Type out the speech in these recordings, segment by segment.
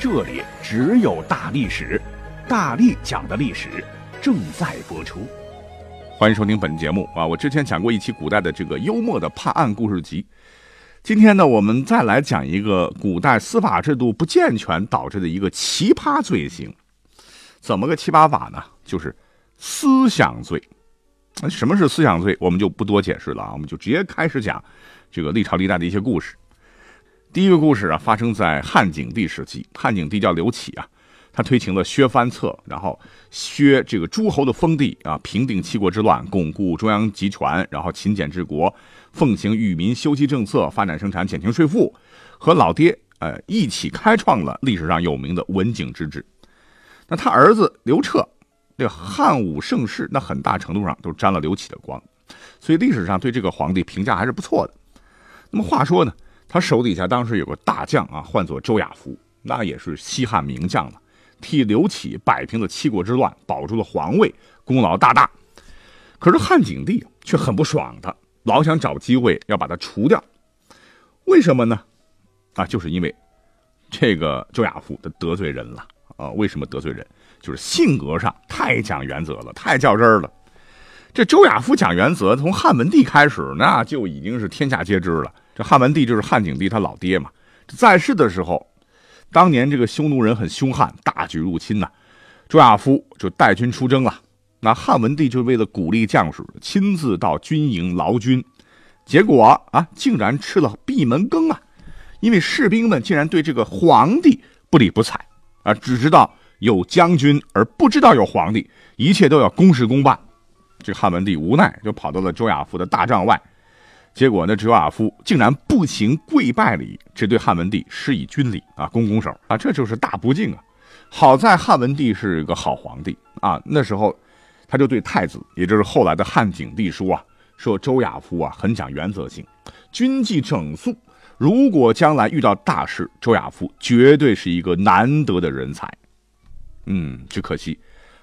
这里只有大历史，大力讲的历史正在播出。欢迎收听本节目啊！我之前讲过一期古代的这个幽默的判案故事集，今天呢，我们再来讲一个古代司法制度不健全导致的一个奇葩罪行。怎么个奇葩法呢？就是思想罪。什么是思想罪？我们就不多解释了啊，我们就直接开始讲这个历朝历代的一些故事。第一个故事啊，发生在汉景帝时期。汉景帝叫刘启啊，他推行了削藩策，然后削这个诸侯的封地啊，平定七国之乱，巩固中央集权，然后勤俭治国，奉行与民休息政策，发展生产，减轻税负，和老爹呃一起开创了历史上有名的文景之治。那他儿子刘彻，这个汉武盛世，那很大程度上都沾了刘启的光，所以历史上对这个皇帝评价还是不错的。那么话说呢？他手底下当时有个大将啊，唤作周亚夫，那也是西汉名将了，替刘启摆平了七国之乱，保住了皇位，功劳大大。可是汉景帝却很不爽他，老想找机会要把他除掉。为什么呢？啊，就是因为这个周亚夫他得罪人了啊。为什么得罪人？就是性格上太讲原则了，太较真儿了。这周亚夫讲原则，从汉文帝开始那就已经是天下皆知了。这汉文帝就是汉景帝他老爹嘛，在世的时候，当年这个匈奴人很凶悍，大举入侵呐，周亚夫就带军出征了。那汉文帝就为了鼓励将士，亲自到军营劳军，结果啊，竟然吃了闭门羹啊！因为士兵们竟然对这个皇帝不理不睬啊，只知道有将军而不知道有皇帝，一切都要公事公办。这汉文帝无奈，就跑到了周亚夫的大帐外。结果呢，周亚夫竟然不行跪拜礼，只对汉文帝施以军礼啊，拱拱手啊，这就是大不敬啊！好在汉文帝是一个好皇帝啊，那时候他就对太子，也就是后来的汉景帝说啊，说周亚夫啊很讲原则性，军纪整肃，如果将来遇到大事，周亚夫绝对是一个难得的人才。嗯，只可惜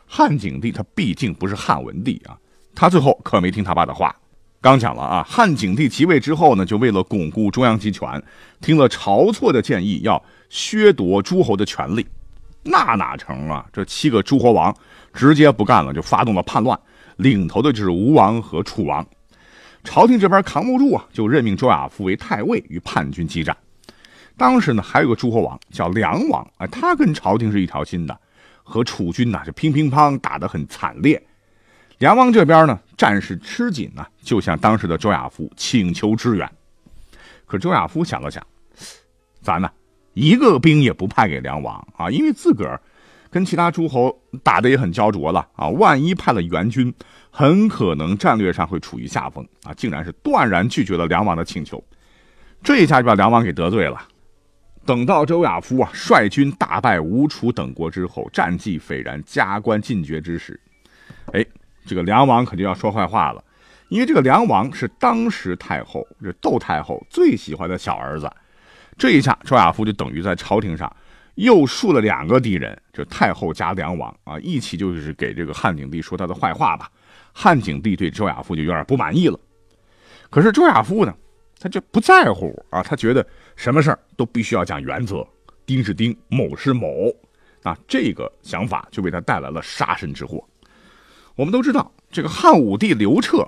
汉景帝他毕竟不是汉文帝啊，他最后可没听他爸的话。刚讲了啊，汉景帝即位之后呢，就为了巩固中央集权，听了晁错的建议，要削夺诸侯的权利。那哪成啊？这七个诸侯王直接不干了，就发动了叛乱，领头的就是吴王和楚王。朝廷这边扛不住啊，就任命周亚夫为太尉，与叛军激战。当时呢，还有个诸侯王叫梁王，啊，他跟朝廷是一条心的，和楚军呐就乒乒乓打得很惨烈。梁王这边呢，战事吃紧呢，就向当时的周亚夫请求支援。可周亚夫想了想，咱呢一个兵也不派给梁王啊，因为自个儿跟其他诸侯打的也很焦灼了啊，万一派了援军，很可能战略上会处于下风啊，竟然是断然拒绝了梁王的请求。这一下就把梁王给得罪了。等到周亚夫啊率军大败吴楚等国之后，战绩斐然，加官进爵之时，哎。这个梁王可就要说坏话了，因为这个梁王是当时太后这窦太后最喜欢的小儿子。这一下，周亚夫就等于在朝廷上又树了两个敌人，就太后加梁王啊，一起就是给这个汉景帝说他的坏话吧。汉景帝对周亚夫就有点不满意了。可是周亚夫呢，他就不在乎啊，他觉得什么事儿都必须要讲原则，丁是丁，某是某，啊，这个想法就为他带来了杀身之祸。我们都知道，这个汉武帝刘彻，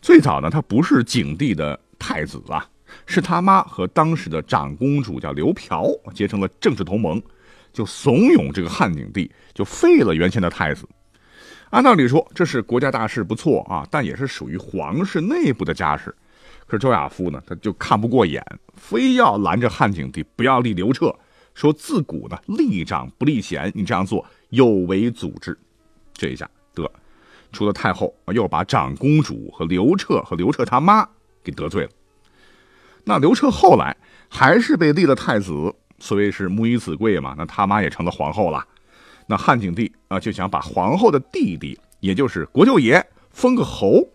最早呢，他不是景帝的太子啊，是他妈和当时的长公主叫刘嫖结成了政治同盟，就怂恿这个汉景帝就废了原先的太子。按道理说，这是国家大事，不错啊，但也是属于皇室内部的家事。可是周亚夫呢，他就看不过眼，非要拦着汉景帝不要立刘彻，说自古呢立长不立贤，你这样做有违祖制。这一下。得，除了太后，又把长公主和刘彻和刘彻他妈给得罪了。那刘彻后来还是被立了太子，所谓是母以子贵嘛，那他妈也成了皇后了。那汉景帝啊就想把皇后的弟弟，也就是国舅爷封个侯，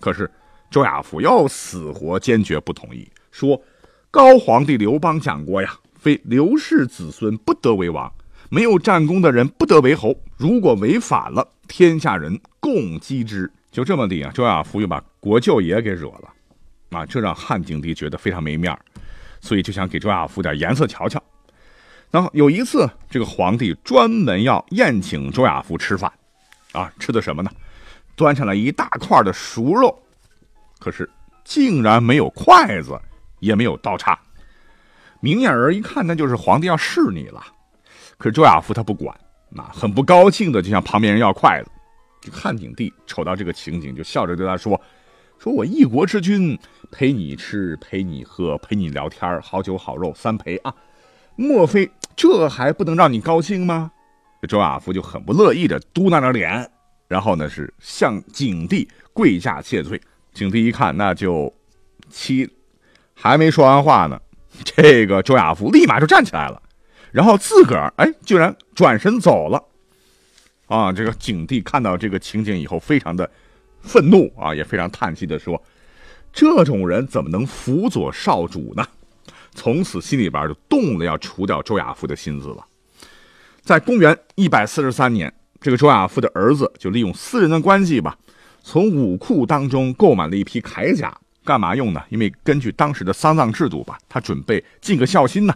可是周亚夫又死活坚决不同意，说高皇帝刘邦讲过呀，非刘氏子孙不得为王，没有战功的人不得为侯，如果违反了，天下人共击之。就这么地啊，周亚夫又把国舅爷给惹了，啊，这让汉景帝觉得非常没面儿所以就想给周亚夫点颜色瞧瞧。然后有一次，这个皇帝专门要宴请周亚夫吃饭，啊，吃的什么呢？端上来一大块的熟肉，可是竟然没有筷子，也没有刀叉。明眼人一看，那就是皇帝要试你了。可是周亚夫他不管，啊，很不高兴的就向旁边人要筷子。这汉景帝瞅到这个情景，就笑着对他说：“说我一国之君，陪你吃，陪你喝，陪你聊天，好酒好肉三陪啊。”莫非这还不能让你高兴吗？周亚夫就很不乐意的嘟囔着脸，然后呢是向景帝跪下谢罪。景帝一看，那就七还没说完话呢，这个周亚夫立马就站起来了，然后自个儿哎居然转身走了。啊，这个景帝看到这个情景以后，非常的愤怒啊，也非常叹息的说：“这种人怎么能辅佐少主呢？”从此心里边就动了要除掉周亚夫的心思了。在公元一百四十三年，这个周亚夫的儿子就利用私人的关系吧，从武库当中购买了一批铠甲，干嘛用呢？因为根据当时的丧葬制度吧，他准备尽个孝心呢，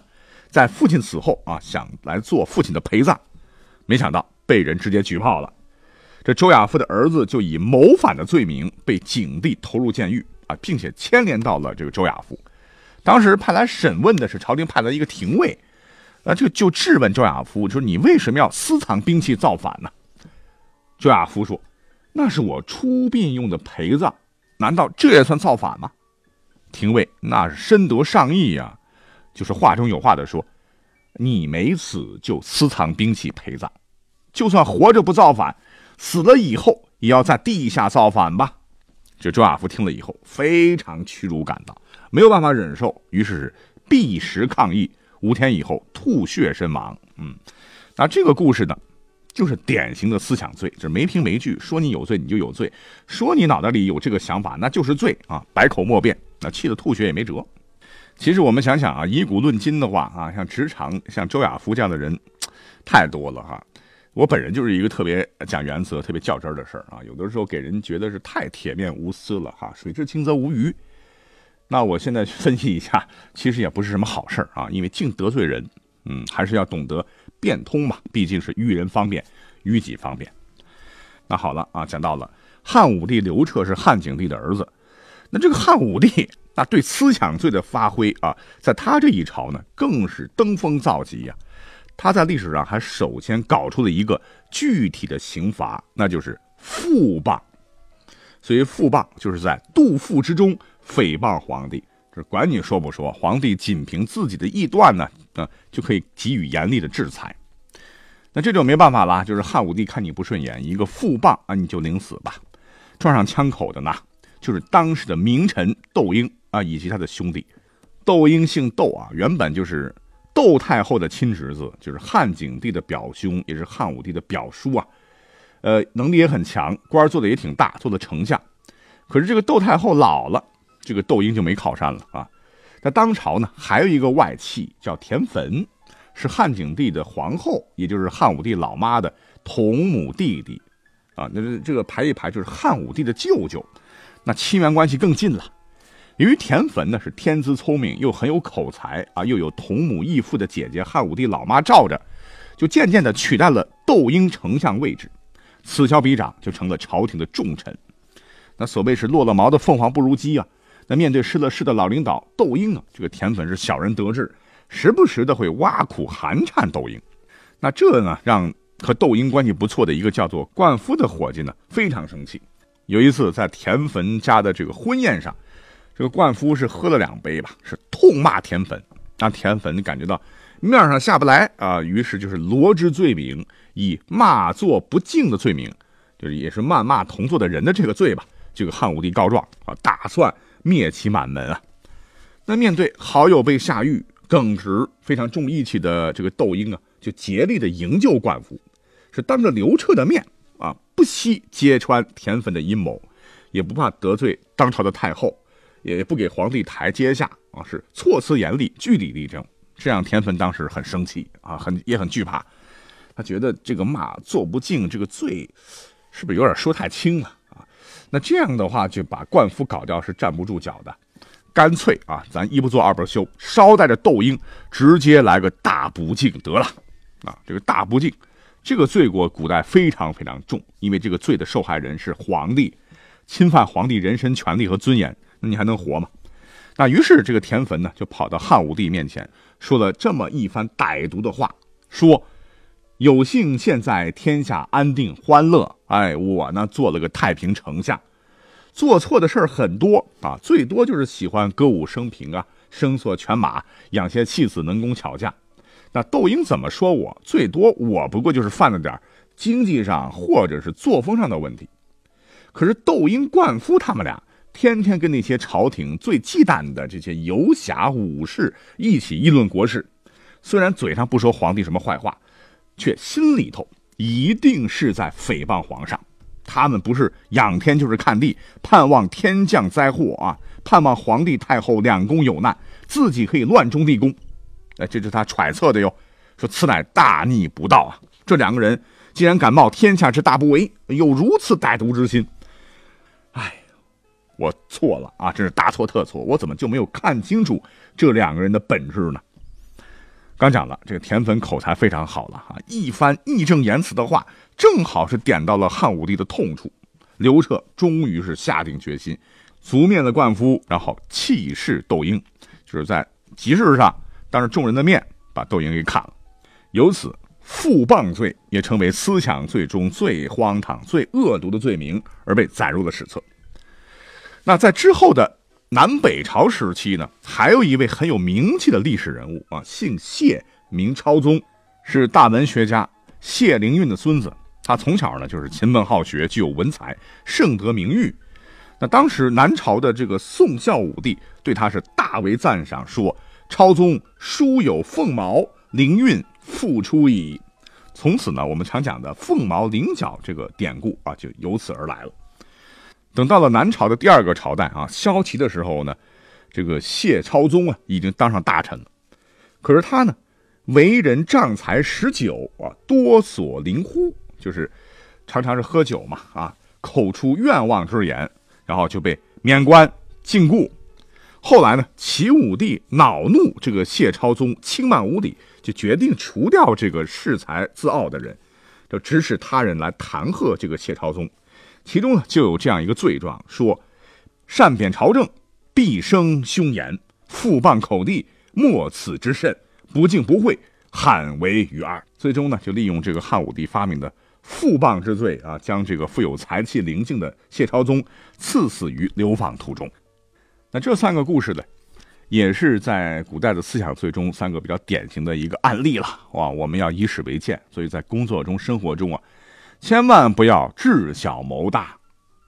在父亲死后啊，想来做父亲的陪葬，没想到被人直接举报了。这周亚夫的儿子就以谋反的罪名被景帝投入监狱啊，并且牵连到了这个周亚夫。当时派来审问的是朝廷派来一个廷尉，啊，就就质问周亚夫，说你为什么要私藏兵器造反呢？周亚夫说：“那是我出殡用的陪葬，难道这也算造反吗？”廷尉那是深得上意呀，就是话中有话的说：“你没死就私藏兵器陪葬，就算活着不造反，死了以后也要在地下造反吧？”这周亚夫听了以后非常屈辱感到。没有办法忍受，于是是避食抗议，五天以后吐血身亡。嗯，那这个故事呢，就是典型的思想罪，就是没凭没据，说你有罪你就有罪，说你脑袋里有这个想法那就是罪啊，百口莫辩，那气得吐血也没辙。其实我们想想啊，以古论今的话啊，像职场像周亚夫这样的人太多了哈。我本人就是一个特别讲原则、特别较真的事儿啊，有的时候给人觉得是太铁面无私了哈，水至清则无鱼。那我现在分析一下，其实也不是什么好事啊，因为净得罪人，嗯，还是要懂得变通嘛，毕竟是于人方便，于己方便。那好了啊，讲到了汉武帝刘彻是汉景帝的儿子，那这个汉武帝 那对思想罪的发挥啊，在他这一朝呢，更是登峰造极呀。他在历史上还首先搞出了一个具体的刑罚，那就是诽谤。所以诽谤就是在杜甫之中。诽谤皇帝，这管你说不说，皇帝仅凭自己的臆断呢，啊，就可以给予严厉的制裁。那这就没办法了，就是汉武帝看你不顺眼，一个诽谤啊，你就领死吧。撞上枪口的呢，就是当时的名臣窦婴啊，以及他的兄弟。窦婴姓窦啊，原本就是窦太后的亲侄子，就是汉景帝的表兄，也是汉武帝的表叔啊。呃，能力也很强，官做的也挺大，做了丞相。可是这个窦太后老了。这个窦婴就没靠山了啊！在当朝呢，还有一个外戚叫田汾，是汉景帝的皇后，也就是汉武帝老妈的同母弟弟啊。那这这个排一排就是汉武帝的舅舅，那亲缘关系更近了。由于田汾呢是天资聪明，又很有口才啊，又有同母异父的姐姐汉武帝老妈罩着，就渐渐的取代了窦婴丞相位置，此消彼长就成了朝廷的重臣。那所谓是落了毛的凤凰不如鸡啊。那面对失了势的老领导窦婴啊，这个田粉是小人得志，时不时的会挖苦寒碜窦婴。那这呢，让和窦婴关系不错的一个叫做灌夫的伙计呢，非常生气。有一次在田汾家的这个婚宴上，这个灌夫是喝了两杯吧，是痛骂田汾，让田汾感觉到面上下不来啊，于是就是罗织罪名，以骂作不敬的罪名，就是也是谩骂同坐的人的这个罪吧，这个汉武帝告状啊，打算。灭其满门啊！那面对好友被下狱，耿直、非常重义气的这个窦婴啊，就竭力的营救灌夫，是当着刘彻的面，不惜揭穿田汾的阴谋，也不怕得罪当朝的太后，也不给皇帝台阶下啊，是措辞严厉，据理力争。这让田汾当时很生气啊，很也很惧怕，他觉得这个骂做不敬，这个罪是不是有点说太轻了啊？那这样的话就把冠夫搞掉是站不住脚的。干脆啊，咱一不做二不休，捎带着窦婴直接来个大不敬得了。啊，这个大不敬，这个罪过古代非常非常重，因为这个罪的受害人是皇帝，侵犯皇帝人身权利和尊严，那你还能活吗？那于是这个田汾呢，就跑到汉武帝面前，说了这么一番歹毒的话，说有幸现在天下安定欢乐，哎，我呢做了个太平丞相。做错的事儿很多啊，最多就是喜欢歌舞升平啊，声色犬马，养些弃子能工巧匠。那窦婴怎么说我？最多我不过就是犯了点经济上或者是作风上的问题。可是窦婴、灌夫他们俩天天跟那些朝廷最忌惮的这些游侠武士一起议论国事，虽然嘴上不说皇帝什么坏话，却心里头一定是在诽谤皇上。他们不是仰天就是看地，盼望天降灾祸啊！盼望皇帝太后两宫有难，自己可以乱中立宫。哎，这是他揣测的哟。说此乃大逆不道啊！这两个人竟然敢冒天下之大不韪，有如此歹毒之心。哎，我错了啊！真是大错特错！我怎么就没有看清楚这两个人的本质呢？刚讲了，这个田汾口才非常好了哈，一番义正言辞的话，正好是点到了汉武帝的痛处。刘彻终于是下定决心，足灭了灌夫，然后弃市窦婴，就是在集市上当着众人的面把窦婴给砍了。由此，负谤罪也成为思想罪中最荒唐、最恶毒的罪名，而被载入了史册。那在之后的。南北朝时期呢，还有一位很有名气的历史人物啊，姓谢，名超宗，是大文学家谢灵运的孙子。他从小呢就是勤奋好学，具有文采，盛得名誉。那当时南朝的这个宋孝武帝对他是大为赞赏，说超宗书有凤毛，灵运复出矣。从此呢，我们常讲的凤毛麟角这个典故啊，就由此而来了。等到了南朝的第二个朝代啊，萧齐的时候呢，这个谢超宗啊已经当上大臣了。可是他呢，为人仗才十九啊，多所灵乎，就是常常是喝酒嘛啊，口出愿望之言，然后就被免官禁锢。后来呢，齐武帝恼怒这个谢超宗轻慢无礼，就决定除掉这个恃才自傲的人，就指使他人来弹劾这个谢超宗。其中呢，就有这样一个罪状：说善贬朝政，必生凶言；复谤口地，莫此之甚；不敬不讳，罕为于二。最终呢，就利用这个汉武帝发明的复谤之罪啊，将这个富有才气、灵性的谢超宗赐死于流放途中。那这三个故事呢，也是在古代的思想罪中三个比较典型的一个案例了。哇，我们要以史为鉴，所以在工作中、生活中啊。千万不要智小谋大，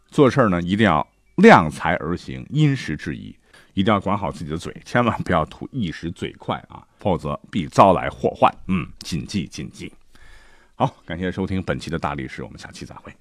做事呢一定要量才而行，因时制宜，一定要管好自己的嘴，千万不要图一时嘴快啊，否则必遭来祸患。嗯，谨记谨记。好，感谢收听本期的大历史，我们下期再会。